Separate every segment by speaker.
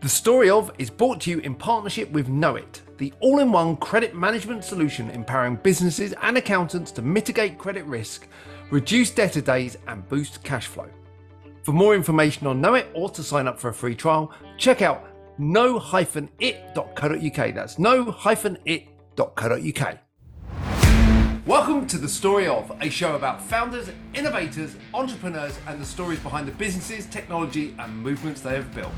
Speaker 1: The story of is brought to you in partnership with Know-it, the all in one credit management solution empowering businesses and accountants to mitigate credit risk, reduce debtor days, and boost cash flow. For more information on Know-it or to sign up for a free trial, check out no-it.co.uk. That's no-it.co.uk. Welcome to the story of a show about founders, innovators, entrepreneurs, and the stories behind the businesses, technology, and movements they have built.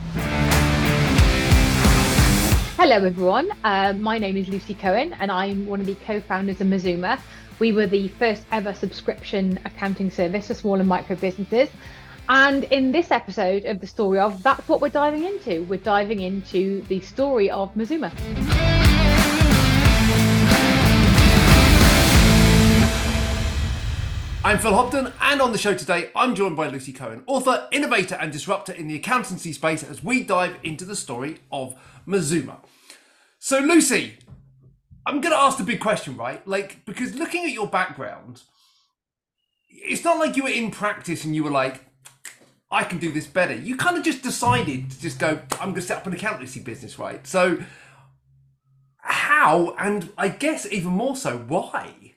Speaker 2: Hello, everyone. Uh, my name is Lucy Cohen, and I'm one of the co founders of Mazuma. We were the first ever subscription accounting service for small and micro businesses. And in this episode of the story of, that's what we're diving into. We're diving into the story of Mazuma.
Speaker 1: I'm Phil Hobden, and on the show today, I'm joined by Lucy Cohen, author, innovator, and disruptor in the accountancy space as we dive into the story of Mazuma. So, Lucy, I'm going to ask the big question, right? Like, because looking at your background, it's not like you were in practice and you were like, I can do this better. You kind of just decided to just go, I'm going to set up an accountancy business, right? So, how, and I guess even more so, why?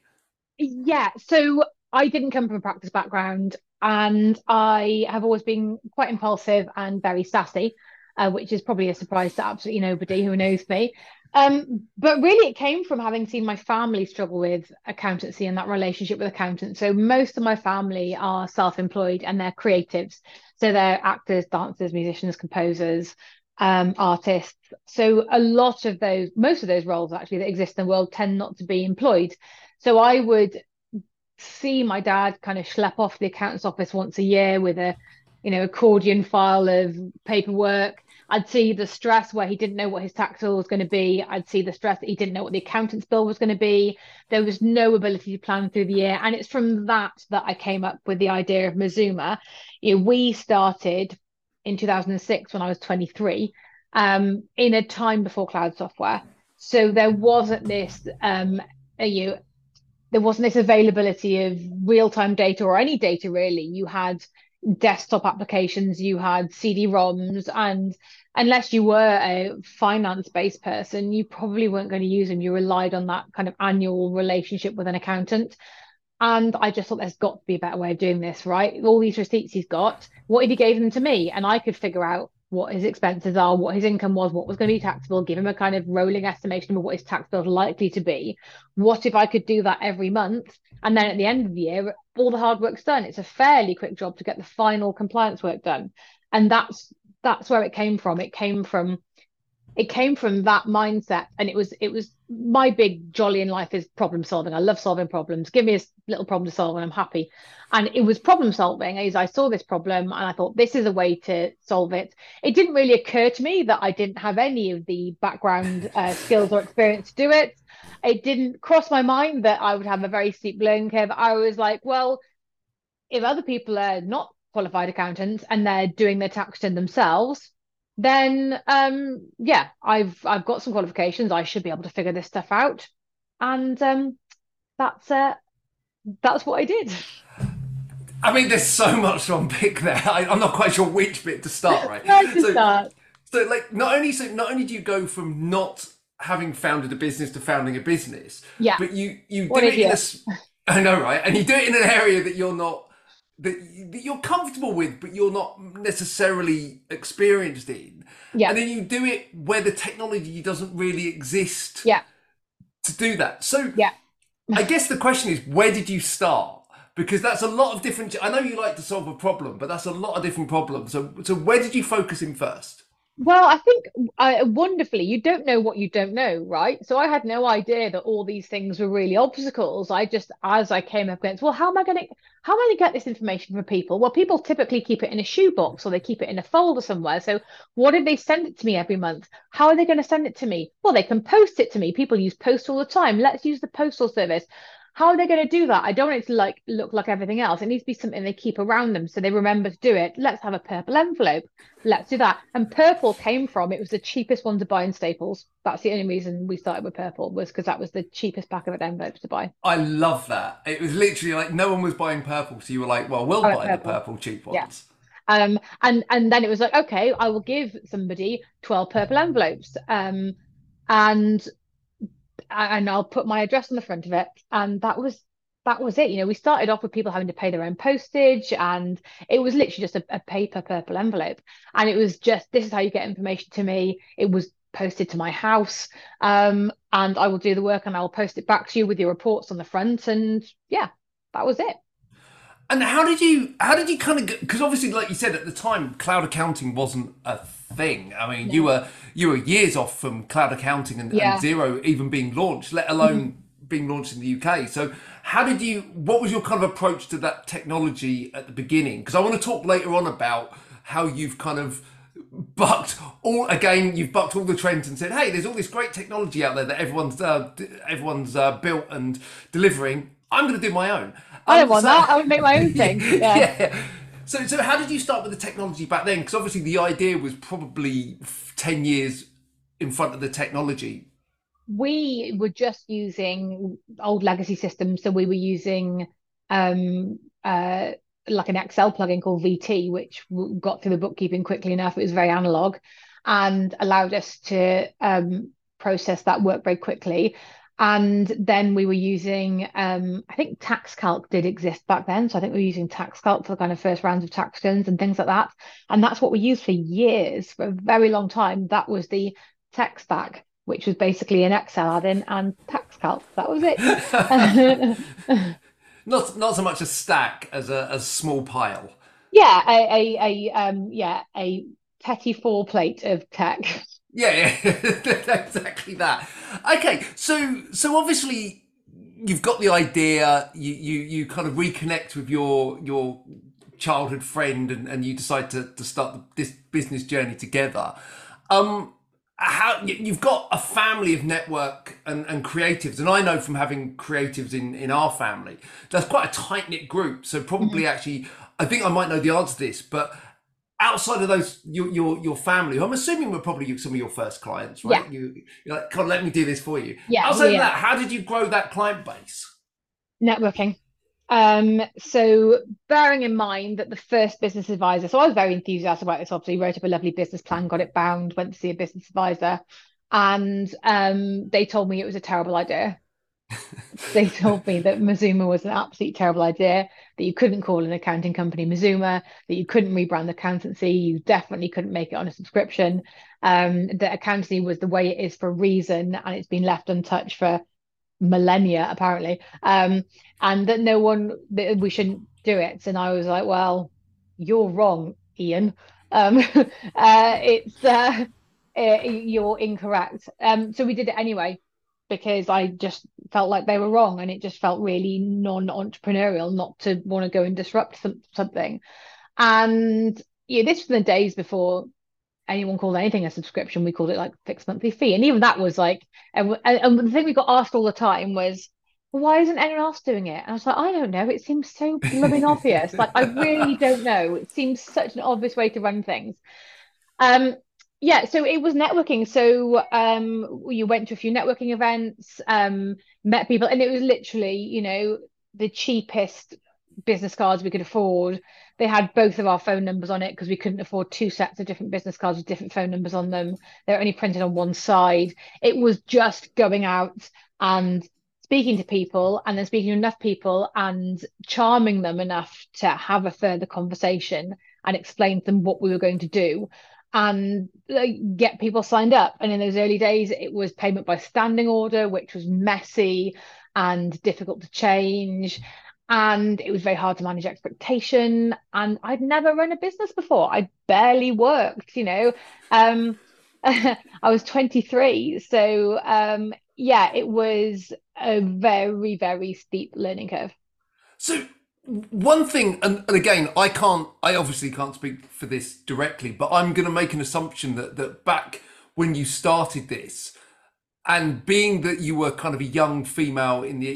Speaker 2: Yeah. So, I didn't come from a practice background and I have always been quite impulsive and very sassy, uh, which is probably a surprise to absolutely nobody who knows me. Um, but really, it came from having seen my family struggle with accountancy and that relationship with accountants. So, most of my family are self employed and they're creatives. So, they're actors, dancers, musicians, composers, um, artists. So, a lot of those, most of those roles actually that exist in the world tend not to be employed. So, I would see my dad kind of schlep off the accountant's office once a year with a you know accordion file of paperwork I'd see the stress where he didn't know what his tax bill was going to be. I'd see the stress that he didn't know what the accountant's bill was going to be. There was no ability to plan through the year. And it's from that that I came up with the idea of Mazuma. You know, we started in 2006 when I was 23 um, in a time before cloud software. So there wasn't this, um, you know, there wasn't this availability of real-time data or any data really. You had desktop applications, you had CD-ROMs, and unless you were a finance based person, you probably weren't going to use them. You relied on that kind of annual relationship with an accountant. And I just thought there's got to be a better way of doing this, right? All these receipts he's got, what if he gave them to me and I could figure out what his expenses are, what his income was, what was going to be taxable, give him a kind of rolling estimation of what his tax bill is likely to be. What if I could do that every month? And then at the end of the year, all the hard work's done. It's a fairly quick job to get the final compliance work done. And that's that's where it came from. It came from it came from that mindset and it was it was my big jolly in life is problem solving. I love solving problems. Give me a little problem to solve and i'm happy. And it was problem solving as i saw this problem and i thought this is a way to solve it. It didn't really occur to me that i didn't have any of the background uh, skills or experience to do it. It didn't cross my mind that i would have a very steep learning curve. I was like well if other people are not qualified accountants and they're doing their tax return themselves, then um, yeah, I've I've got some qualifications. I should be able to figure this stuff out, and um, that's uh, that's what I did.
Speaker 1: I mean, there's so much to unpick there. I, am not quite sure which bit to start. Right?
Speaker 2: to so, start.
Speaker 1: so, like, not only so not only do you go from not having founded a business to founding a business,
Speaker 2: yeah,
Speaker 1: but you you do it in a, I know, right? And you do it in an area that you're not that, that you're comfortable with, but you're not necessarily experienced in.
Speaker 2: Yeah.
Speaker 1: And then you do it where the technology doesn't really exist.
Speaker 2: Yeah.
Speaker 1: To do that. So
Speaker 2: yeah.
Speaker 1: I guess the question is, where did you start? Because that's a lot of different. I know you like to solve a problem, but that's a lot of different problems. So, so where did you focus in first?
Speaker 2: Well, I think uh, wonderfully, you don't know what you don't know, right? So I had no idea that all these things were really obstacles. I just, as I came up against, well, how am I going to, how am I going to get this information from people? Well, people typically keep it in a shoebox or they keep it in a folder somewhere. So what if they send it to me every month? How are they going to send it to me? Well, they can post it to me. People use post all the time. Let's use the postal service how are they going to do that? I don't want it to like look like everything else. It needs to be something they keep around them so they remember to do it. Let's have a purple envelope. Let's do that. And purple came from it was the cheapest one to buy in Staples. That's the only reason we started with purple was because that was the cheapest pack of envelopes to buy.
Speaker 1: I love that. It was literally like no one was buying purple, so you were like, well, we'll buy purple. the purple cheap ones.
Speaker 2: Yeah. Um, and and then it was like, okay, I will give somebody 12 purple envelopes. Um, and and I'll put my address on the front of it. And that was that was it. You know, we started off with people having to pay their own postage, and it was literally just a, a paper purple envelope. And it was just this is how you get information to me. It was posted to my house, um, and I will do the work and I will post it back to you with your reports on the front. And yeah, that was it.
Speaker 1: And how did you how did you kind of because obviously like you said at the time cloud accounting wasn't a thing. I mean, no. you were you were years off from cloud accounting and, yeah. and Xero even being launched, let alone mm-hmm. being launched in the UK. So how did you what was your kind of approach to that technology at the beginning? Because I want to talk later on about how you've kind of bucked all again you've bucked all the trends and said hey there's all this great technology out there that everyone's uh, everyone's uh, built and delivering i'm going to do my own
Speaker 2: I don't want so, that. I would make my own thing. Yeah. yeah.
Speaker 1: So, so how did you start with the technology back then? Because obviously the idea was probably ten years in front of the technology.
Speaker 2: We were just using old legacy systems, so we were using um, uh, like an Excel plugin called VT, which got through the bookkeeping quickly enough. It was very analog and allowed us to um, process that work very quickly and then we were using um, i think taxcalc did exist back then. So i think we were using taxcalc for the kind of first rounds of tax returns and things like that. And that's what we used for years for a very long time. That was the tech stack which was basically an excel add-in and taxcalc that was it.
Speaker 1: Not not so much a stack as a, a small pile.
Speaker 2: Yeah a, a, a um yeah a petit four plate of tech
Speaker 1: yeah, yeah. exactly that. Okay, so so obviously you've got the idea. You you you kind of reconnect with your your childhood friend, and, and you decide to to start this business journey together. Um, how you've got a family of network and, and creatives, and I know from having creatives in in our family, that's quite a tight knit group. So probably mm-hmm. actually, I think I might know the answer to this, but outside of those your your, your family i'm assuming were probably some of your first clients right? Yeah. you you're like come let me do this for you. Yeah outside yeah. of that how did you grow that client base?
Speaker 2: Networking. Um, so bearing in mind that the first business advisor so i was very enthusiastic about this obviously wrote up a lovely business plan got it bound went to see a business advisor and um, they told me it was a terrible idea they told me that Mazuma was an absolutely terrible idea, that you couldn't call an accounting company Mazuma, that you couldn't rebrand the accountancy, you definitely couldn't make it on a subscription, um, that accountancy was the way it is for a reason and it's been left untouched for millennia, apparently, um, and that no one, that we shouldn't do it. And I was like, well, you're wrong, Ian. Um, uh, it's, uh, uh, you're incorrect. Um, so we did it anyway because I just felt like they were wrong and it just felt really non-entrepreneurial not to want to go and disrupt some, something. And yeah, this was the days before anyone called anything a subscription. We called it like fixed monthly fee. And even that was like, and, and the thing we got asked all the time was, why isn't anyone else doing it? And I was like, I don't know. It seems so blooming obvious. Like, I really don't know. It seems such an obvious way to run things. Um, yeah so it was networking. So um you went to a few networking events um met people and it was literally you know the cheapest business cards we could afford. They had both of our phone numbers on it because we couldn't afford two sets of different business cards with different phone numbers on them. They're only printed on one side. It was just going out and speaking to people and then speaking to enough people and charming them enough to have a further conversation and explain to them what we were going to do and get people signed up. And in those early days, it was payment by standing order, which was messy and difficult to change. And it was very hard to manage expectation. And I'd never run a business before. I barely worked, you know. Um, I was 23. So, um, yeah, it was a very, very steep learning curve.
Speaker 1: So, one thing, and, and, again, I can't, I obviously can't speak for this directly, but I'm going to make an assumption that that back when you started this, and being that you were kind of a young female in the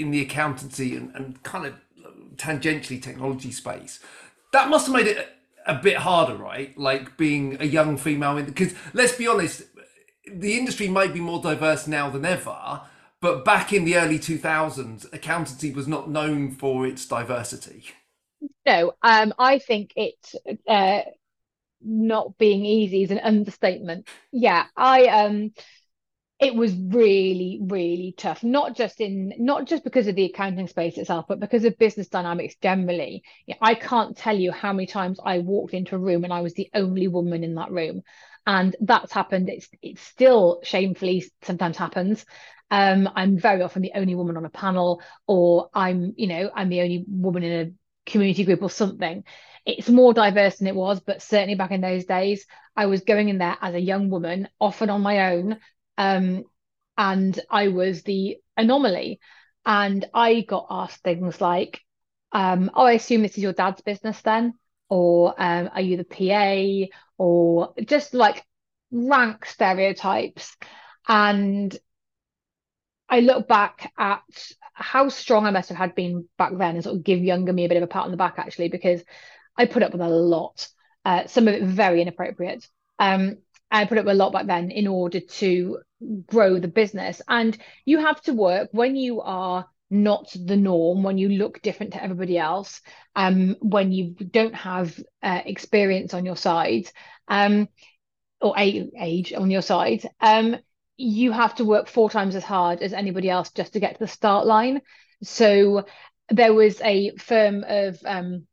Speaker 1: in the accountancy and, and kind of tangentially technology space, that must have made it a, bit harder, right? Like being a young female, because let's be honest, the industry might be more diverse now than ever but back in the early 2000s, accountancy was not known for its diversity.
Speaker 2: no, um, I think it uh, not being easy is an understatement. Yeah, I um it was really really tough not just in not just because of the accounting space itself but because of business dynamics generally i can't tell you how many times i walked into a room and i was the only woman in that room and that's happened it's it still shamefully sometimes happens um, i'm very often the only woman on a panel or i'm you know i'm the only woman in a community group or something it's more diverse than it was but certainly back in those days i was going in there as a young woman often on my own um, and I was the anomaly. And I got asked things like, um, oh, I assume this is your dad's business then? Or um, are you the PA? Or just like rank stereotypes. And I look back at how strong I must have had been back then and sort of give younger me a bit of a pat on the back, actually, because I put up with a lot, uh, some of it very inappropriate. Um, I put up with a lot back then in order to grow the business. And you have to work when you are not the norm, when you look different to everybody else, um, when you don't have uh, experience on your side, um, or age on your side, um, you have to work four times as hard as anybody else just to get to the start line. So there was a firm of um,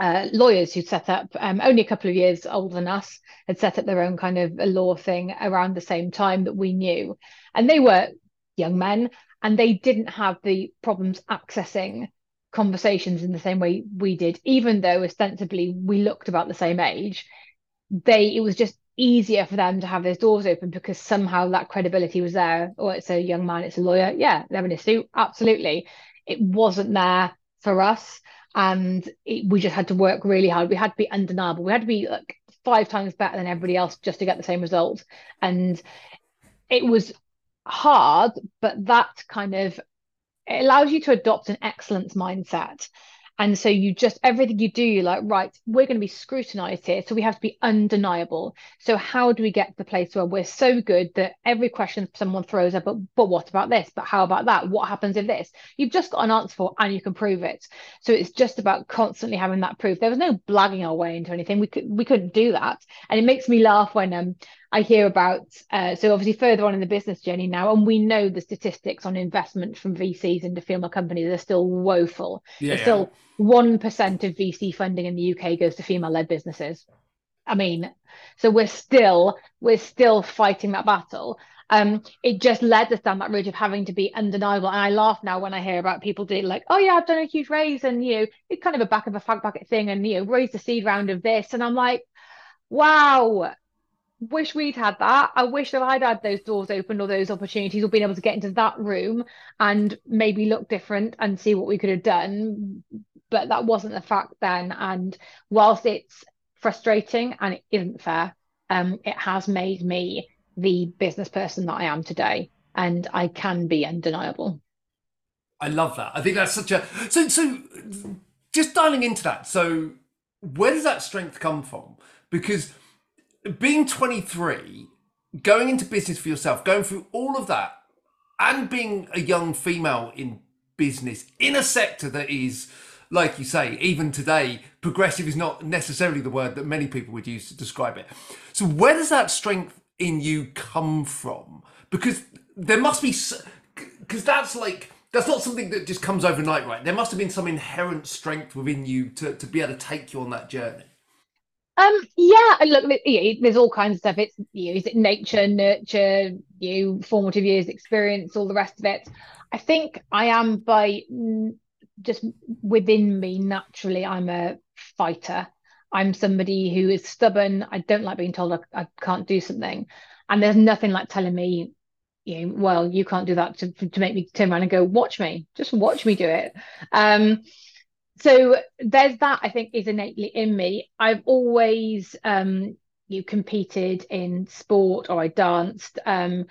Speaker 2: uh, lawyers who set up um, only a couple of years older than us had set up their own kind of a law thing around the same time that we knew and they were young men and they didn't have the problems accessing conversations in the same way we did even though ostensibly we looked about the same age they it was just easier for them to have those doors open because somehow that credibility was there oh, it's a young man it's a lawyer yeah they're in a suit absolutely it wasn't there for us and it, we just had to work really hard. We had to be undeniable. We had to be like five times better than everybody else just to get the same result. And it was hard, but that kind of it allows you to adopt an excellence mindset and so you just, everything you do, you're like, right, we're going to be scrutinized here. So we have to be undeniable. So how do we get to the place where we're so good that every question someone throws up, but, but what about this? But how about that? What happens if this? You've just got an answer for and you can prove it. So it's just about constantly having that proof. There was no blagging our way into anything. We could we couldn't do that. And it makes me laugh when um I hear about, uh, so obviously further on in the business journey now, and we know the statistics on investment from VCs into female companies are still woeful. Yeah. Still 1% of VC funding in the UK goes to female led businesses. I mean, so we're still, we're still fighting that battle. Um, it just led us down that route of having to be undeniable. And I laugh now when I hear about people doing like, oh yeah, I've done a huge raise and you know, it's kind of a back of a fag bucket thing and you know, raised the seed round of this. And I'm like, wow, wish we'd had that. I wish that I'd had those doors open or those opportunities or been able to get into that room and maybe look different and see what we could have done. But that wasn't the fact then. And whilst it's frustrating and it isn't fair, um, it has made me the business person that I am today. And I can be undeniable.
Speaker 1: I love that. I think that's such a so so just dialing into that. So where does that strength come from? Because being 23, going into business for yourself, going through all of that, and being a young female in business in a sector that is, like you say, even today, progressive is not necessarily the word that many people would use to describe it. So, where does that strength in you come from? Because there must be, because that's like, that's not something that just comes overnight, right? There must have been some inherent strength within you to, to be able to take you on that journey.
Speaker 2: Um, yeah, look, there's all kinds of stuff. It's you know, is it nature, nurture, you formative years, experience, all the rest of it. I think I am by just within me naturally. I'm a fighter. I'm somebody who is stubborn. I don't like being told I, I can't do something, and there's nothing like telling me, you know, well, you can't do that to to make me turn around and go, watch me, just watch me do it. Um, so there's that I think is innately in me. I've always um, you competed in sport or I danced, um,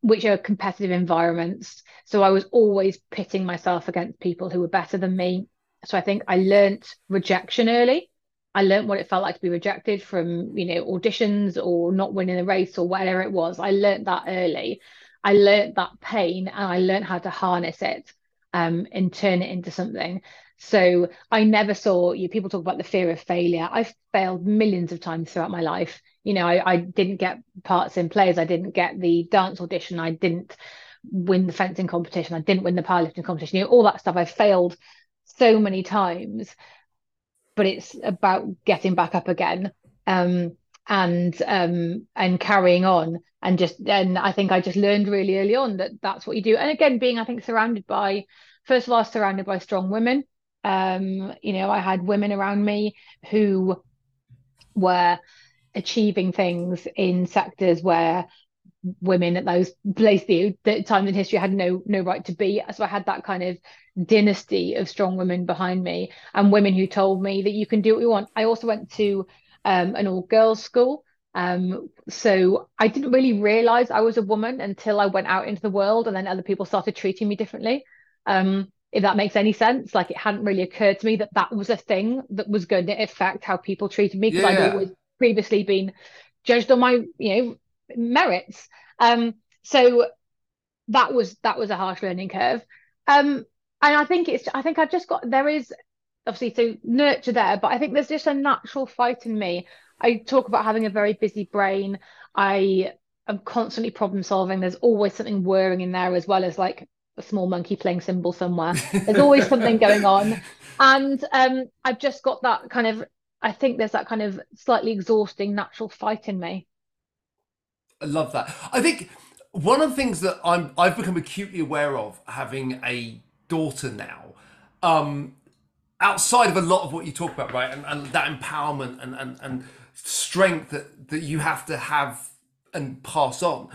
Speaker 2: which are competitive environments. So I was always pitting myself against people who were better than me. So I think I learnt rejection early. I learned what it felt like to be rejected from, you know, auditions or not winning a race or whatever it was. I learned that early. I learned that pain and I learned how to harness it. um, and turn it into something. So I never saw you. People talk about the fear of failure. I've failed millions of times throughout my life. You know, I, I didn't get parts in plays. I didn't get the dance audition. I didn't win the fencing competition. I didn't win the powerlifting competition. You know, all that stuff. I failed so many times, but it's about getting back up again. Um, and um and carrying on and just and I think I just learned really early on that that's what you do and again being I think surrounded by first of all surrounded by strong women um you know I had women around me who were achieving things in sectors where women at those places the times in history had no no right to be so I had that kind of dynasty of strong women behind me and women who told me that you can do what you want I also went to um, an all girls school. Um, so I didn't really realize I was a woman until I went out into the world and then other people started treating me differently. Um, if that makes any sense, like it hadn't really occurred to me that that was a thing that was going to affect how people treated me because yeah. I'd always previously been judged on my, you know, merits. Um, so that was that was a harsh learning curve. Um, and I think it's I think I've just got there is obviously to nurture there, but I think there's just a natural fight in me. I talk about having a very busy brain. I am constantly problem solving. There's always something whirring in there, as well as like a small monkey playing cymbal somewhere. There's always something going on. And um, I've just got that kind of, I think there's that kind of slightly exhausting natural fight in me.
Speaker 1: I love that. I think one of the things that I'm I've become acutely aware of having a daughter now um, outside of a lot of what you talk about, right, and, and that empowerment and, and, and strength that, that you have to have and pass on,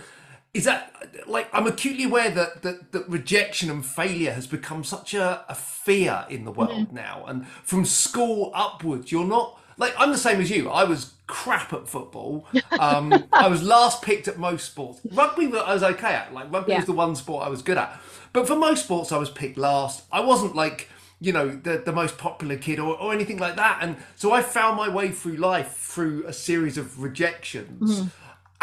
Speaker 1: is that like I'm acutely aware that that, that rejection and failure has become such a, a fear in the world mm-hmm. now, and from school upwards, you're not like I'm the same as you. I was crap at football. Um, I was last picked at most sports. Rugby I was okay at. Like rugby yeah. was the one sport I was good at. But for most sports, I was picked last. I wasn't like you know the the most popular kid or, or anything like that and so i found my way through life through a series of rejections mm.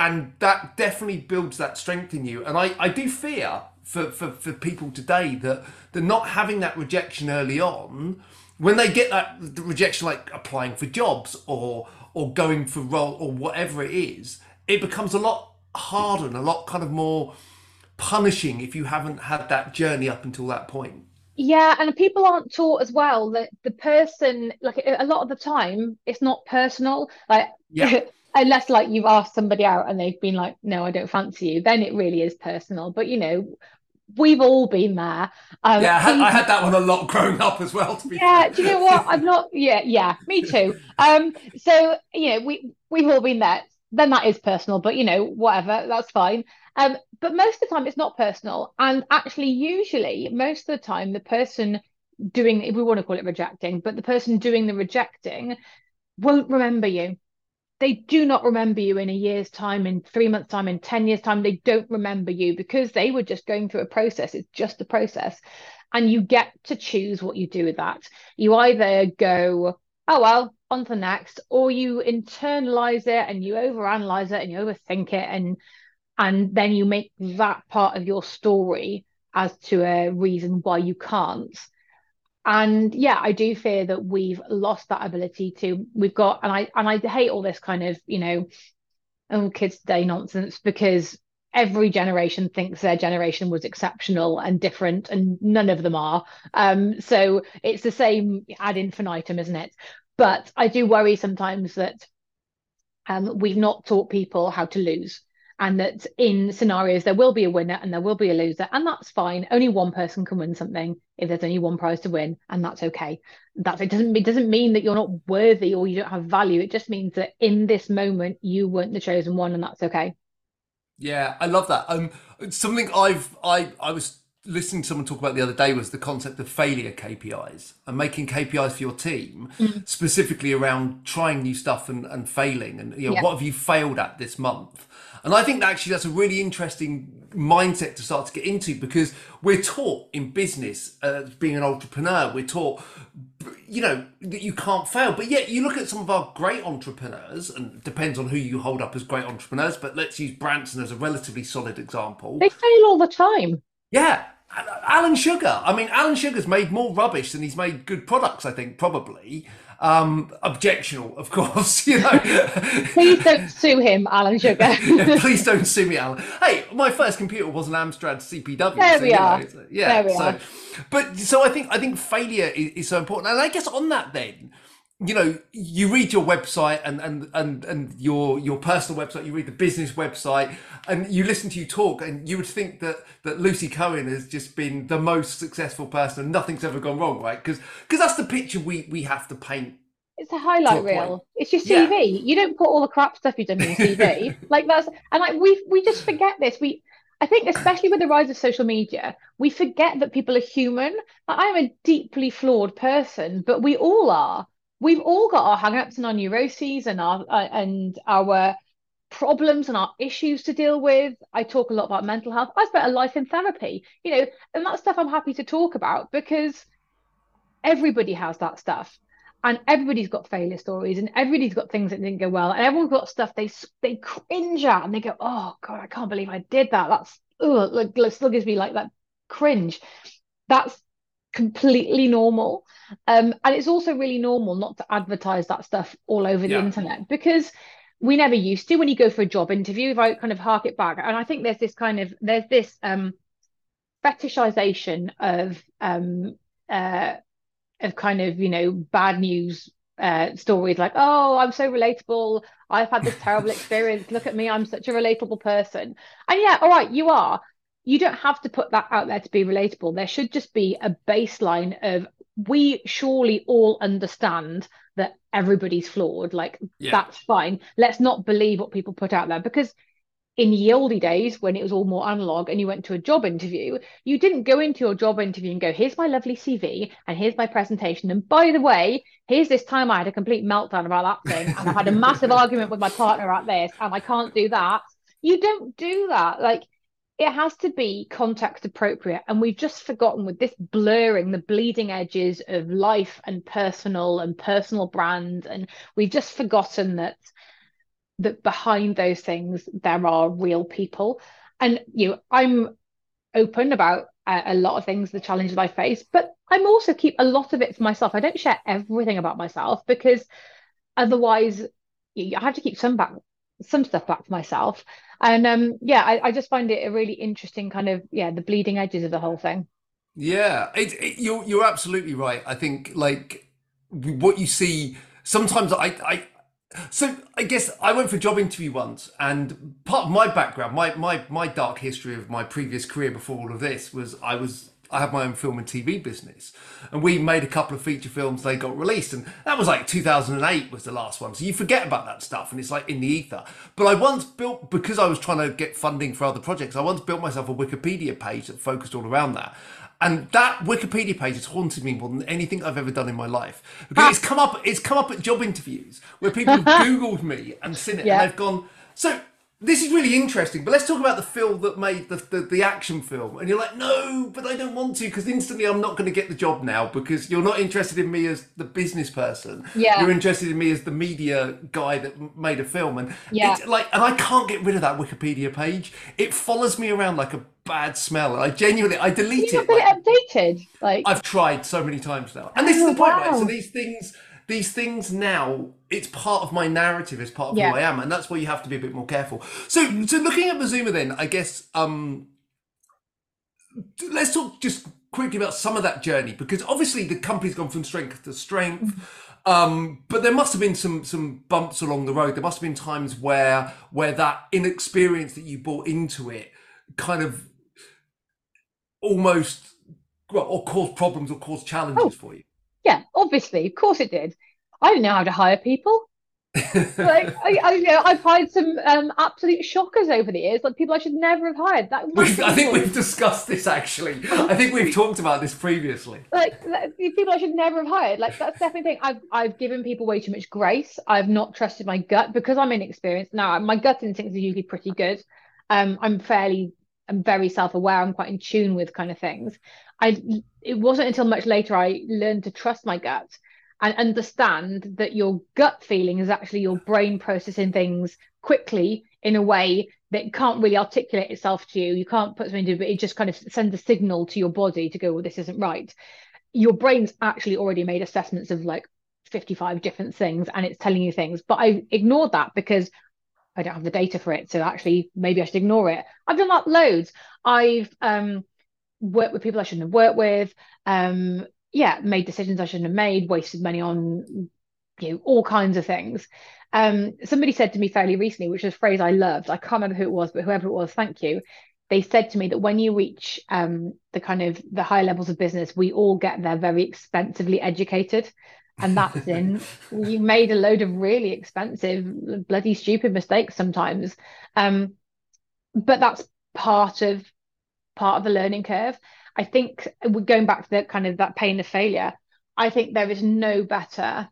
Speaker 1: And that definitely builds that strength in you and i i do fear for for, for people today that they're not having that rejection early on when they get that rejection like applying for jobs or or going for role or whatever it is it becomes a lot harder and a lot kind of more punishing if you haven't had that journey up until that point
Speaker 2: yeah, and people aren't taught as well that the person, like a lot of the time, it's not personal. Like, yeah. unless like you've asked somebody out and they've been like, "No, I don't fancy you," then it really is personal. But you know, we've all been there.
Speaker 1: Um, yeah, I had, I had, that one a lot growing up as well. To be
Speaker 2: yeah, fair. do you know what? I'm not. Yeah, yeah, me too. Um, so you know, we we've all been there. Then that is personal, but you know, whatever, that's fine. Um, but most of the time, it's not personal. And actually, usually, most of the time, the person doing, if we want to call it rejecting, but the person doing the rejecting won't remember you. They do not remember you in a year's time, in three months' time, in 10 years' time. They don't remember you because they were just going through a process. It's just a process. And you get to choose what you do with that. You either go, oh, well, on to the next, or you internalize it and you overanalyze it and you overthink it and and then you make that part of your story as to a reason why you can't and yeah i do fear that we've lost that ability to we've got and i and i hate all this kind of you know oh kids today nonsense because every generation thinks their generation was exceptional and different and none of them are. Um so it's the same ad infinitum isn't it? But i do worry sometimes that um we've not taught people how to lose and that in scenarios there will be a winner and there will be a loser and that's fine. Only one person can win something if there's only one prize to win and that's okay. That's it doesn't it doesn't mean that you're not worthy or you don't have value. It just means that in this moment you weren't the chosen one and that's okay.
Speaker 1: Yeah i love that. Um something i've i i was listening to someone talk about the other day was the concept of failure KPIs and making KPIs for your team, mm. specifically around trying new stuff and, and failing. And you know, yeah. what have you failed at this month? And I think that actually that's a really interesting mindset to start to get into because we're taught in business, uh, being an entrepreneur, we're taught, you know, that you can't fail. But yet you look at some of our great entrepreneurs, and it depends on who you hold up as great entrepreneurs, but let's use Branson as a relatively solid example.
Speaker 2: They fail all the time.
Speaker 1: Yeah. Alan Sugar. I mean, Alan Sugar's made more rubbish than he's made good products. I think probably. Um, objectional, of course. You know.
Speaker 2: Please don't sue him, Alan Sugar.
Speaker 1: Please don't sue me, Alan. Hey, my first computer was an Amstrad CPW.
Speaker 2: There so, we are. Know,
Speaker 1: yeah.
Speaker 2: There we
Speaker 1: so,
Speaker 2: are.
Speaker 1: but so I think I think failure is, is so important, and I guess on that then you know you read your website and and and and your your personal website you read the business website and you listen to you talk and you would think that that lucy cohen has just been the most successful person and nothing's ever gone wrong right because because that's the picture we we have to paint
Speaker 2: it's a highlight reel point. it's your cv yeah. you don't put all the crap stuff you've done in your cv like that's and like we we just forget this we I think, especially with the rise of social media, we forget that people are human. I'm a deeply flawed person, but we all are we've all got our hang-ups and our neuroses and our uh, and our problems and our issues to deal with. I talk a lot about mental health. I spent a life in therapy, you know, and that stuff I'm happy to talk about because everybody has that stuff. And everybody's got failure stories, and everybody's got things that didn't go well, and everyone's got stuff they they cringe at, and they go, "Oh God, I can't believe I did that." That's oh, like still gives me like that cringe. That's completely normal. Um, and it's also really normal not to advertise that stuff all over the yeah. internet because we never used to when you go for a job interview. If I kind of hark it back, and I think there's this kind of there's this um, fetishization of um, uh, of kind of you know bad news uh, stories like, oh, I'm so relatable. I've had this terrible experience. Look at me, I'm such a relatable person. And yeah, all right, you are you don't have to put that out there to be relatable. There should just be a baseline of we surely all understand that everybody's flawed. Like yeah. that's fine. Let's not believe what people put out there because in the oldie days when it was all more analog and you went to a job interview, you didn't go into your job interview and go, here's my lovely CV and here's my presentation. And by the way, here's this time I had a complete meltdown about that thing and I had a massive argument with my partner at this and I can't do that. You don't do that. Like it has to be context appropriate and we've just forgotten with this blurring the bleeding edges of life and personal and personal brand and we've just forgotten that that behind those things there are real people. And you know i'm open about a, a lot of things the challenges i face but i'm also keep a lot of it for myself. I don't share everything about myself because otherwise i have to keep some back some stuff back for myself. And um yeah I, I just find it a really interesting kind of yeah the bleeding edges of the whole thing.
Speaker 1: Yeah it, it, you're you're absolutely right. I think like what you see sometimes i i so I guess I went for a job interview once, and part of my background, my my my dark history of my previous career before all of this was I was I have my own film and TV business, and we made a couple of feature films. They got released, and that was like 2008 was the last one. So you forget about that stuff, and it's like in the ether. But I once built because I was trying to get funding for other projects. I once built myself a Wikipedia page that focused all around that. And that Wikipedia page has haunted me more than anything I've ever done in my life. Because it's ah. come up, it's come up at job interviews where people have Googled me and seen it, yeah. and they've gone. So this is really interesting, but let's talk about the film that made the, the, the action film. And you're like, no, but I don't want to because instantly I'm not going to get the job now because you're not interested in me as the business person.
Speaker 2: Yeah.
Speaker 1: You're interested in me as the media guy that made a film. And yeah. it's like, and I can't get rid of that Wikipedia page. It follows me around like a bad smell. I genuinely, I delete
Speaker 2: it.
Speaker 1: Like,
Speaker 2: it updated. Like
Speaker 1: I've tried so many times now. And this oh, is the oh, point, wow. right? So these things these things now it's part of my narrative it's part of yeah. who i am and that's where you have to be a bit more careful so so looking at Mazuma then i guess um let's talk just quickly about some of that journey because obviously the company's gone from strength to strength mm-hmm. um, but there must have been some some bumps along the road there must have been times where where that inexperience that you brought into it kind of almost well, or caused problems or caused challenges oh. for you
Speaker 2: yeah, obviously, of course it did. I didn't know how to hire people. like I, I, you know, I've hired some um, absolute shockers over the years, like people I should never have hired. That
Speaker 1: I think we've discussed this actually. I think we've talked about this previously.
Speaker 2: Like people I should never have hired. Like that's definitely thing. I've I've given people way too much grace. I've not trusted my gut because I'm inexperienced. Now my gut instincts are usually pretty good. Um, I'm fairly, I'm very self-aware. I'm quite in tune with kind of things. I it wasn't until much later I learned to trust my gut and understand that your gut feeling is actually your brain processing things quickly in a way that can't really articulate itself to you. You can't put something into it, but it just kind of sends a signal to your body to go, well, this isn't right. Your brain's actually already made assessments of like 55 different things and it's telling you things. But I ignored that because I don't have the data for it. So actually, maybe I should ignore it. I've done that loads. I've um, worked with people I shouldn't have worked with. Um, yeah, made decisions I shouldn't have made, wasted money on you know all kinds of things. Um, somebody said to me fairly recently, which is a phrase I loved. I can't remember who it was, but whoever it was, thank you. They said to me that when you reach um, the kind of the high levels of business, we all get there very expensively educated. And that's in you made a load of really expensive, bloody stupid mistakes sometimes. Um, but that's part of part of the learning curve. I think we're going back to the kind of that pain of failure. I think there is no better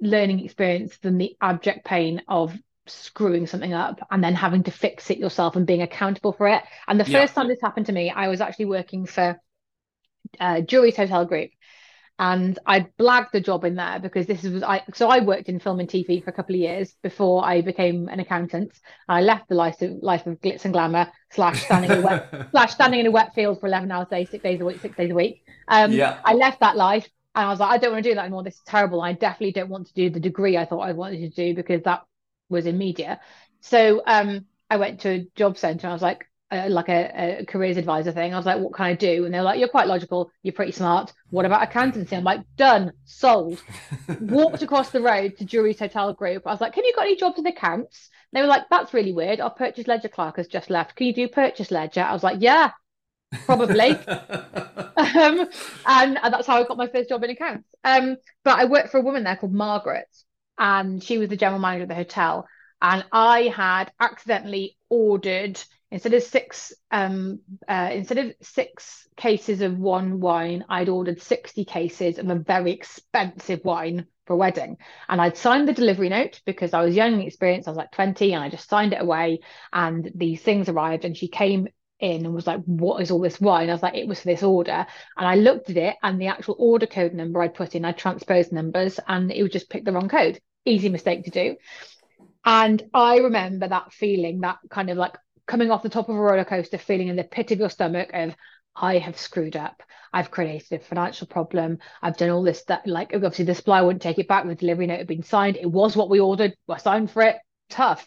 Speaker 2: learning experience than the abject pain of screwing something up and then having to fix it yourself and being accountable for it. And the first yeah. time this happened to me, I was actually working for uh, Jury's Hotel Group. And I blagged the job in there because this was I so I worked in film and TV for a couple of years before I became an accountant. I left the life of life of glitz and glamour slash standing in a wet slash standing in a wet field for eleven hours a day, six days a week, six days a week. Um, yeah. I left that life and I was like, I don't want to do that anymore. This is terrible. I definitely don't want to do the degree I thought I wanted to do because that was in media. So um, I went to a job centre. And I was like, uh, like a, a, careers advisor thing. I was like, what can I do? And they're like, you're quite logical. You're pretty smart. What about accountancy? I'm like, done, sold. Walked across the road to Jury's Hotel Group. I was like, can you got any jobs in accounts? They were like, that's really weird. Our purchase ledger clerk has just left. Can you do purchase ledger? I was like, yeah, probably. um, and, and, that's how I got my first job in accounts. Um, but I worked for a woman there called Margaret, and she was the general manager of the hotel. And I had accidentally ordered instead of six um, uh, instead of six cases of one wine, I'd ordered sixty cases of a very expensive wine for a wedding. And I'd signed the delivery note because I was young and experienced. I was like 20 and I just signed it away. And these things arrived and she came in and was like, What is all this wine? I was like, It was for this order. And I looked at it and the actual order code number I'd put in, I transposed numbers and it would just pick the wrong code. Easy mistake to do. And I remember that feeling, that kind of like coming off the top of a roller coaster, feeling in the pit of your stomach of, I have screwed up. I've created a financial problem. I've done all this that like obviously the supplier wouldn't take it back. The delivery note had been signed. It was what we ordered. We signed for it. Tough.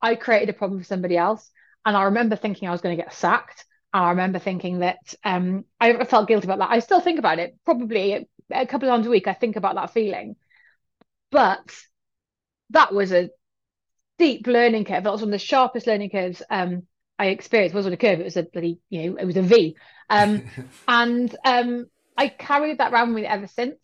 Speaker 2: I created a problem for somebody else. And I remember thinking I was going to get sacked. I remember thinking that um, I felt guilty about that. I still think about it. Probably a couple of times a week, I think about that feeling. But that was a deep learning curve. That was one of the sharpest learning curves um, I experienced. It wasn't a curve; it was a bloody, you know, it was a V. Um, and um, I carried that around with me ever since.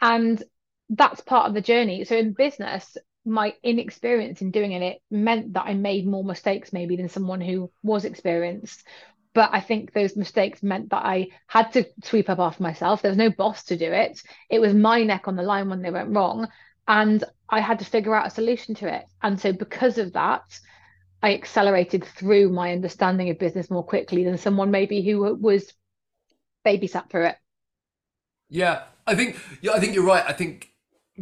Speaker 2: And that's part of the journey. So in business, my inexperience in doing it meant that I made more mistakes maybe than someone who was experienced. But I think those mistakes meant that I had to sweep up after myself. There was no boss to do it. It was my neck on the line when they went wrong. And I had to figure out a solution to it. And so, because of that, I accelerated through my understanding of business more quickly than someone maybe who was babysat through it.
Speaker 1: Yeah, I think yeah, I think you're right. I think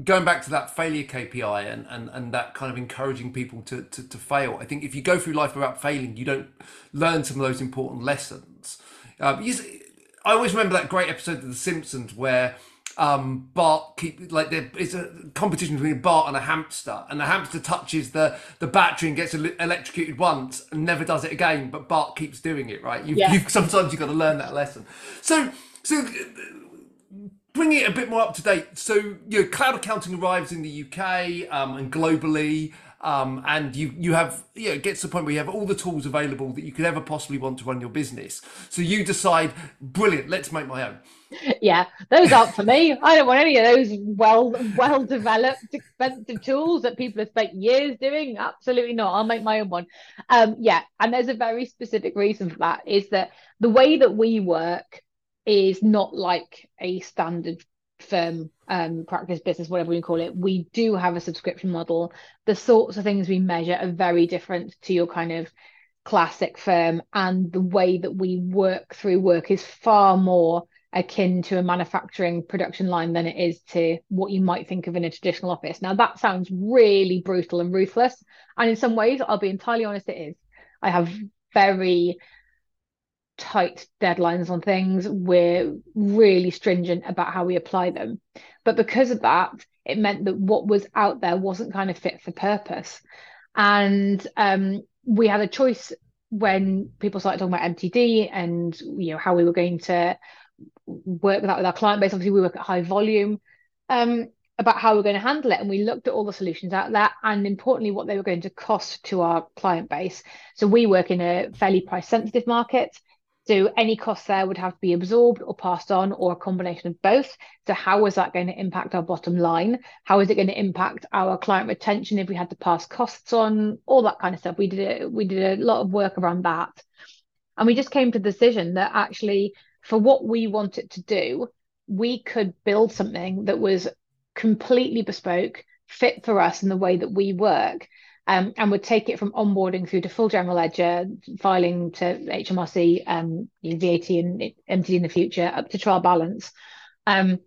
Speaker 1: going back to that failure KPI and, and, and that kind of encouraging people to, to, to fail, I think if you go through life without failing, you don't learn some of those important lessons. Uh, you, I always remember that great episode of The Simpsons where um, Bart keep like there is a competition between Bart and a hamster, and the hamster touches the the battery and gets electrocuted once and never does it again. But Bart keeps doing it. Right? You've, yeah. you've sometimes you've got to learn that lesson. So so bring it a bit more up to date. So, you know, cloud accounting arrives in the UK um, and globally, um, and you you have you know, it gets to the point where you have all the tools available that you could ever possibly want to run your business. So you decide, brilliant, let's make my own.
Speaker 2: Yeah, those aren't for me. I don't want any of those well well developed, expensive tools that people have spent years doing. Absolutely not. I'll make my own one. Um, yeah, and there's a very specific reason for that. Is that the way that we work is not like a standard firm um, practice business, whatever we call it. We do have a subscription model. The sorts of things we measure are very different to your kind of classic firm, and the way that we work through work is far more akin to a manufacturing production line than it is to what you might think of in a traditional office. Now, that sounds really brutal and ruthless. And in some ways, I'll be entirely honest, it is. I have very tight deadlines on things. We're really stringent about how we apply them. But because of that, it meant that what was out there wasn't kind of fit for purpose. And um, we had a choice when people started talking about MTD and you know how we were going to work with that with our client base. Obviously, we work at high volume. Um, about how we're going to handle it. And we looked at all the solutions out there and importantly, what they were going to cost to our client base. So we work in a fairly price sensitive market. So any cost there would have to be absorbed or passed on or a combination of both. So how is that going to impact our bottom line? How is it going to impact our client retention if we had to pass costs on? All that kind of stuff. We did a, we did a lot of work around that. And we just came to the decision that actually for what we wanted to do, we could build something that was completely bespoke, fit for us in the way that we work, um, and would take it from onboarding through to full general ledger, filing to HMRC, um, VAT and MTD in the future, up to trial balance. Um,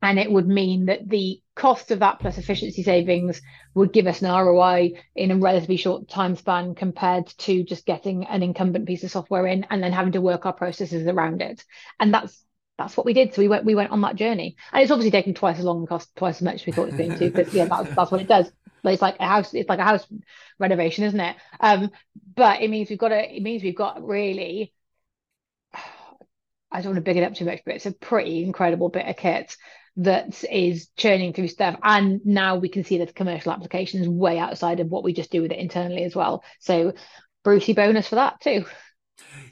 Speaker 2: and it would mean that the cost of that plus efficiency savings would give us an ROI in a relatively short time span compared to just getting an incumbent piece of software in and then having to work our processes around it. And that's that's what we did. So we went we went on that journey, and it's obviously taking twice as long and cost twice as much as we thought it was going to. Because yeah, that's that's what it does. But it's like a house. It's like a house renovation, isn't it? Um, but it means we've got to. It means we've got really. I don't want to big it up too much, but it's a pretty incredible bit of kit that is churning through stuff. And now we can see that the commercial applications way outside of what we just do with it internally as well. So Brucey bonus for that too.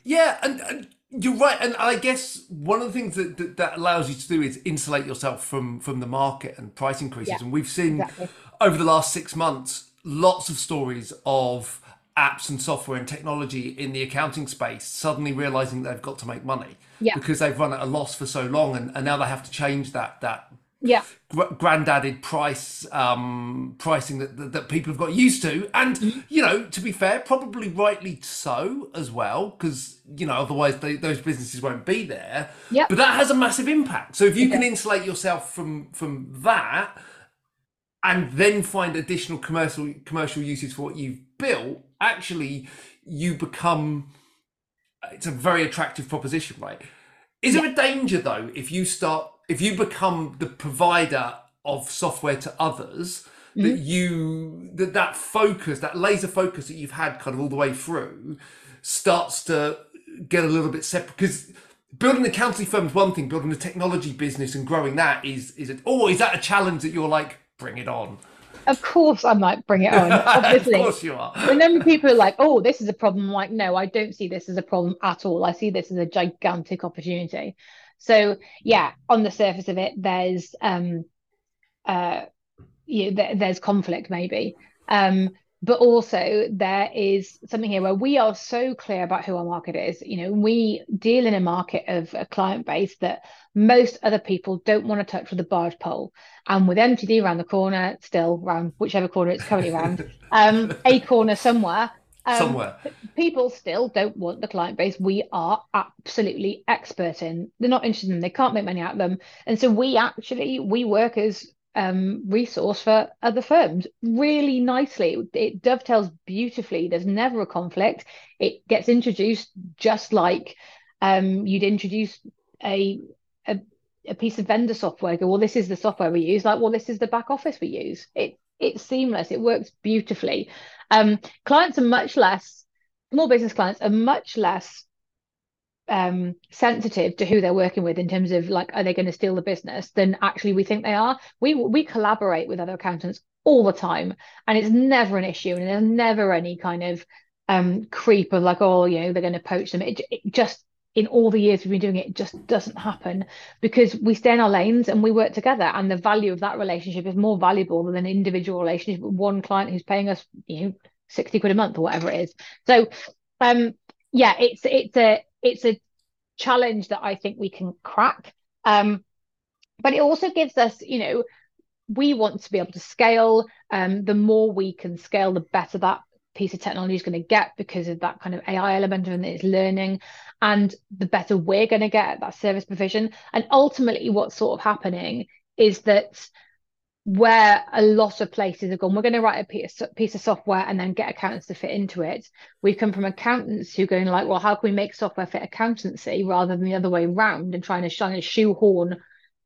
Speaker 1: Yeah, and, and you're right, and I guess one of the things that, that, that allows you to do is insulate yourself from from the market and price increases. Yeah, and we've seen exactly. over the last six months lots of stories of apps and software and technology in the accounting space suddenly realizing they've got to make money
Speaker 2: yeah.
Speaker 1: because they've run at a loss for so long and, and now they have to change that that
Speaker 2: yeah
Speaker 1: gr- granddaded price um, pricing that, that, that people have got used to and mm-hmm. you know to be fair probably rightly so as well because you know otherwise they, those businesses won't be there
Speaker 2: yeah
Speaker 1: but that has a massive impact so if you okay. can insulate yourself from from that and then find additional commercial commercial uses for what you've built actually you become it's a very attractive proposition right is yeah. there a danger though if you start if you become the provider of software to others mm-hmm. that you that that focus that laser focus that you've had kind of all the way through starts to get a little bit separate because building a accounting firm is one thing building a technology business and growing that is is it or is that a challenge that you're like bring it on
Speaker 2: of course I might bring it on. Obviously.
Speaker 1: of course you are.
Speaker 2: Whenever people are like, oh, this is a problem, I'm like, no, I don't see this as a problem at all. I see this as a gigantic opportunity. So yeah, on the surface of it, there's um, uh, you know, there's conflict maybe, um, but also there is something here where we are so clear about who our market is. You know, we deal in a market of a client base that most other people don't want to touch with a barge pole, and with MTD around the corner, still around whichever corner it's currently around, um, a corner somewhere
Speaker 1: um, Somewhere.
Speaker 2: People still don't want the client base we are absolutely expert in. They're not interested in them. They can't make money out of them. And so we actually, we work as um, resource for other firms really nicely. It, dovetails beautifully. There's never a conflict. It gets introduced just like um, you'd introduce a, a a piece of vendor software. Go, well, this is the software we use. Like, well, this is the back office we use. It it's seamless. It works beautifully. Um, clients are much less, small business clients are much less um, sensitive to who they're working with in terms of like, are they going to steal the business than actually we think they are. We we collaborate with other accountants all the time, and it's never an issue, and there's never any kind of um, creep of like, oh, you know, they're going to poach them. It, it just in all the years we've been doing it, it just doesn't happen because we stay in our lanes and we work together. And the value of that relationship is more valuable than an individual relationship with one client who's paying us, you know, 60 quid a month or whatever it is. So um yeah, it's it's a it's a challenge that I think we can crack. Um, but it also gives us, you know, we want to be able to scale. Um, the more we can scale, the better that piece of technology is going to get because of that kind of AI element and its learning, and the better we're going to get at that service provision. And ultimately, what's sort of happening is that where a lot of places have gone, we're going to write a piece, of software and then get accountants to fit into it. We've come from accountants who going like, well, how can we make software fit accountancy rather than the other way around and trying to shine a shoehorn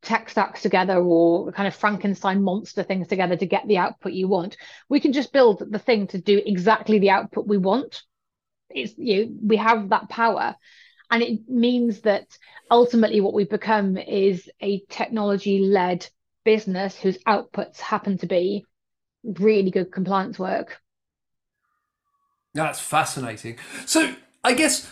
Speaker 2: tech stacks together or kind of Frankenstein monster things together to get the output you want. We can just build the thing to do exactly the output we want. It's you know, we have that power. And it means that ultimately what we've become is a technology led business whose outputs happen to be really good compliance work.
Speaker 1: That's fascinating. So I guess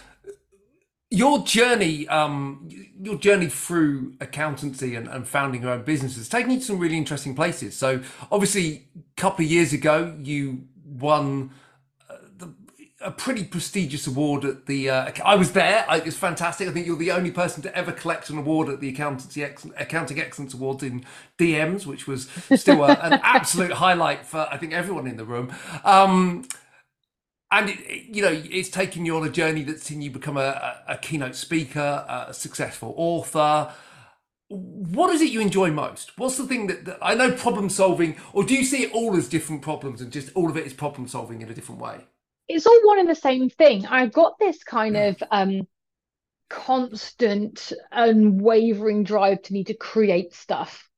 Speaker 1: your journey, um, your journey through accountancy and, and founding your own business has taken you to some really interesting places. So obviously, a couple of years ago, you won a pretty prestigious award at the. Uh, I was there. I, it's fantastic. I think you're the only person to ever collect an award at the Accountancy Ex- Accounting Excellence Awards in DMs, which was still a, an absolute highlight for I think everyone in the room. Um, and it, you know, it's taken you on a journey that's seen you become a, a, a keynote speaker, a successful author. What is it you enjoy most? What's the thing that, that I know problem solving, or do you see it all as different problems and just all of it is problem solving in a different way?
Speaker 2: It's all one and the same thing. I've got this kind of um, constant, unwavering drive to need to create stuff.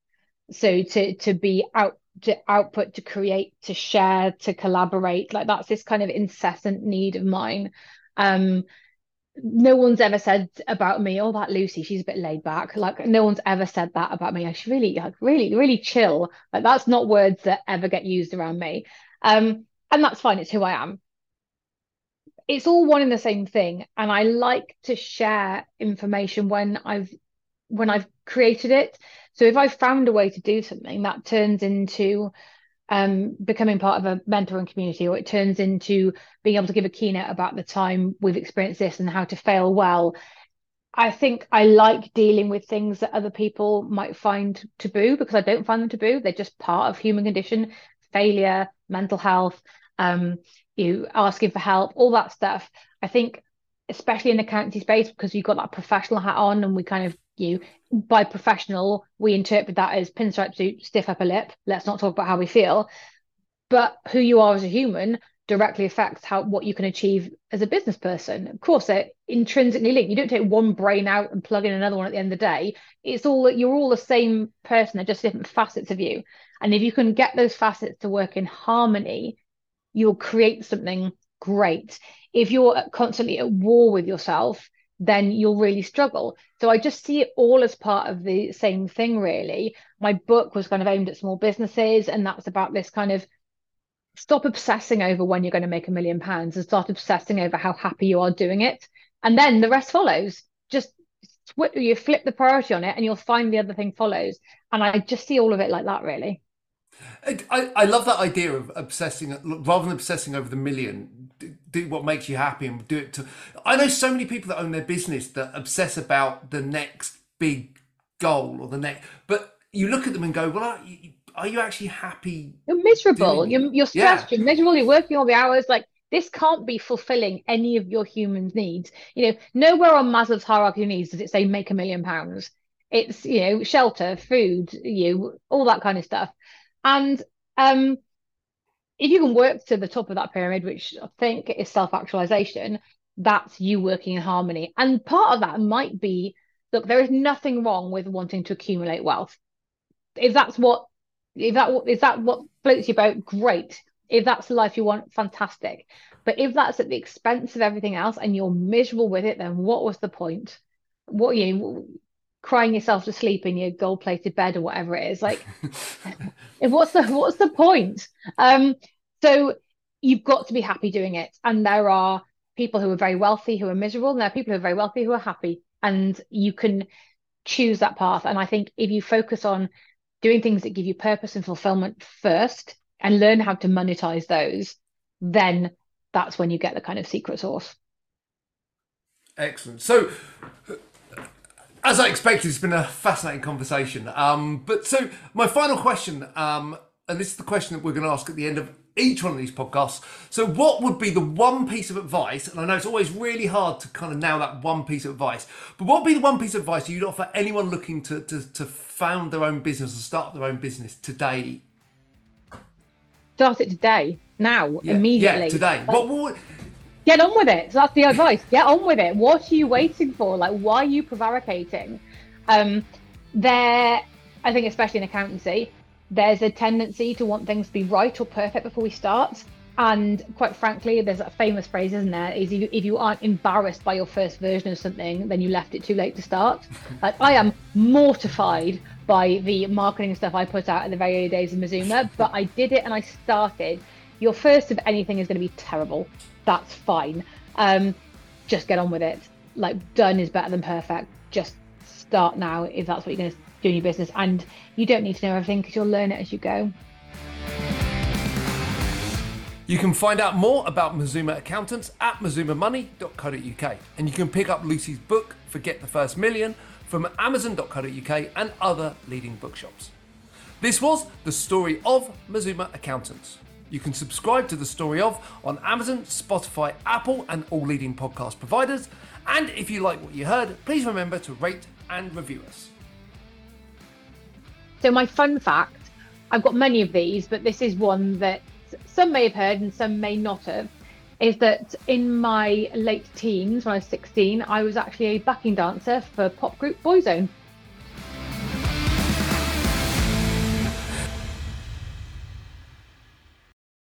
Speaker 2: So to to be out to output, to create, to share, to collaborate. Like that's this kind of incessant need of mine. Um, no one's ever said about me, oh, that Lucy, she's a bit laid back. Like no one's ever said that about me. I should really, like, really, really chill. Like that's not words that ever get used around me. Um, and that's fine. It's who I am it's all one and the same thing and i like to share information when i've when i've created it. So if i've found a way to do something that turns into um, becoming part of a mentoring community or it turns into being able to give a keynote about the time we've experienced this and how to fail well i think i like dealing with things that other people might find taboo because i don't find them taboo. They're just part of human condition failure mental health um, you asking for help, all that stuff. I think, especially in the accountancy space, because you've got that professional hat on, and we kind of you by professional we interpret that as pinstripe suit, stiff upper lip. Let's not talk about how we feel, but who you are as a human directly affects how what you can achieve as a business person. Of course, they're intrinsically linked. You don't take one brain out and plug in another one at the end of the day. It's all that you're all the same person, they're just different facets of you. And if you can get those facets to work in harmony, you'll create something great. If you're constantly at war with yourself, then you'll really struggle. So I just see it all as part of the same thing, really. My book was kind of aimed at small businesses, and that's about this kind of stop obsessing over when you're going to make a million pounds and start obsessing over how happy you are doing it. And then the rest follows. Just you flip the priority on it, and you'll find the other thing follows. And I just see all of it like that, really.
Speaker 1: I, I love that idea of obsessing rather than obsessing over the million do what makes you happy and do it to i know so many people that own their business that obsess about the next big goal or the next but you look at them and go well are you, are you actually happy
Speaker 2: you're miserable. you're, you're stressed. Yeah. you're miserable. You're working all the hours. Like this can't be fulfilling any of your human needs. You know nowhere on maslow's hierarchy of needs does it say make a million pounds. It's you know shelter food you know, all that kind of stuff and um, if you can work to the top of that pyramid, which I think is self actualization, that's you working in harmony. And part of that might be look, there is nothing wrong with wanting to accumulate wealth. If that's what, if that is that what floats your boat, great. If that's the life you want, fantastic. But if that's at the expense of everything else and you're miserable with it, then what was the point? What you crying yourself to sleep in your gold plated bed or whatever it is like what's the what's the point? Um so you've got to be happy doing it. And there are people who are very wealthy who are miserable and there are people who are very wealthy who are happy. And you can choose that path. And i think if you focus on doing things that give you purpose and fulfillment first and learn how to monetize those then that's when you get the kind of secret sauce.
Speaker 1: Excellent. So as I expected, it's been a fascinating conversation. Um, but so, my final question, um, and this is the question that we're going to ask at the end of each one of these podcasts. So, what would be the one piece of advice? And I know it's always really hard to kind of nail that one piece of advice, but what would be the one piece of advice you'd offer anyone looking to, to, to found their own business or start their own business today?
Speaker 2: Start it today, now, yeah, immediately.
Speaker 1: Yeah, today. Like, what, what,
Speaker 2: get on with it. So that's the advice. Get on with it. What are you waiting for? Like, why are you prevaricating? Um, there, I think, especially in accountancy, there's a tendency to want things to be right or perfect before we start. And quite frankly, there's a famous phrase, isn't there? Is if you, if you aren't embarrassed by your first version of something, then you left it too late to start. like, I am mortified by the marketing stuff I put out in the very early days of Mazuma, but I did it and I started. Your first of anything is going to be terrible that's fine. Um, just get on with it. Like done is better than perfect. Just start now if that's what you're going to do in your business, and you don't need to know everything because you'll learn it as you go.
Speaker 1: You can find out more about Mazuma accountants at mazumamoney.co.uk, and you can pick up Lucy's book, Forget the First Million, from amazon.co.uk and other leading bookshops. This was the story of Mazuma accountants. You can subscribe to The Story of on Amazon, Spotify, Apple, and all leading podcast providers. And if you like what you heard, please remember to rate and review us.
Speaker 2: So, my fun fact I've got many of these, but this is one that some may have heard and some may not have. Is that in my late teens, when I was 16, I was actually a backing dancer for pop group Boyzone.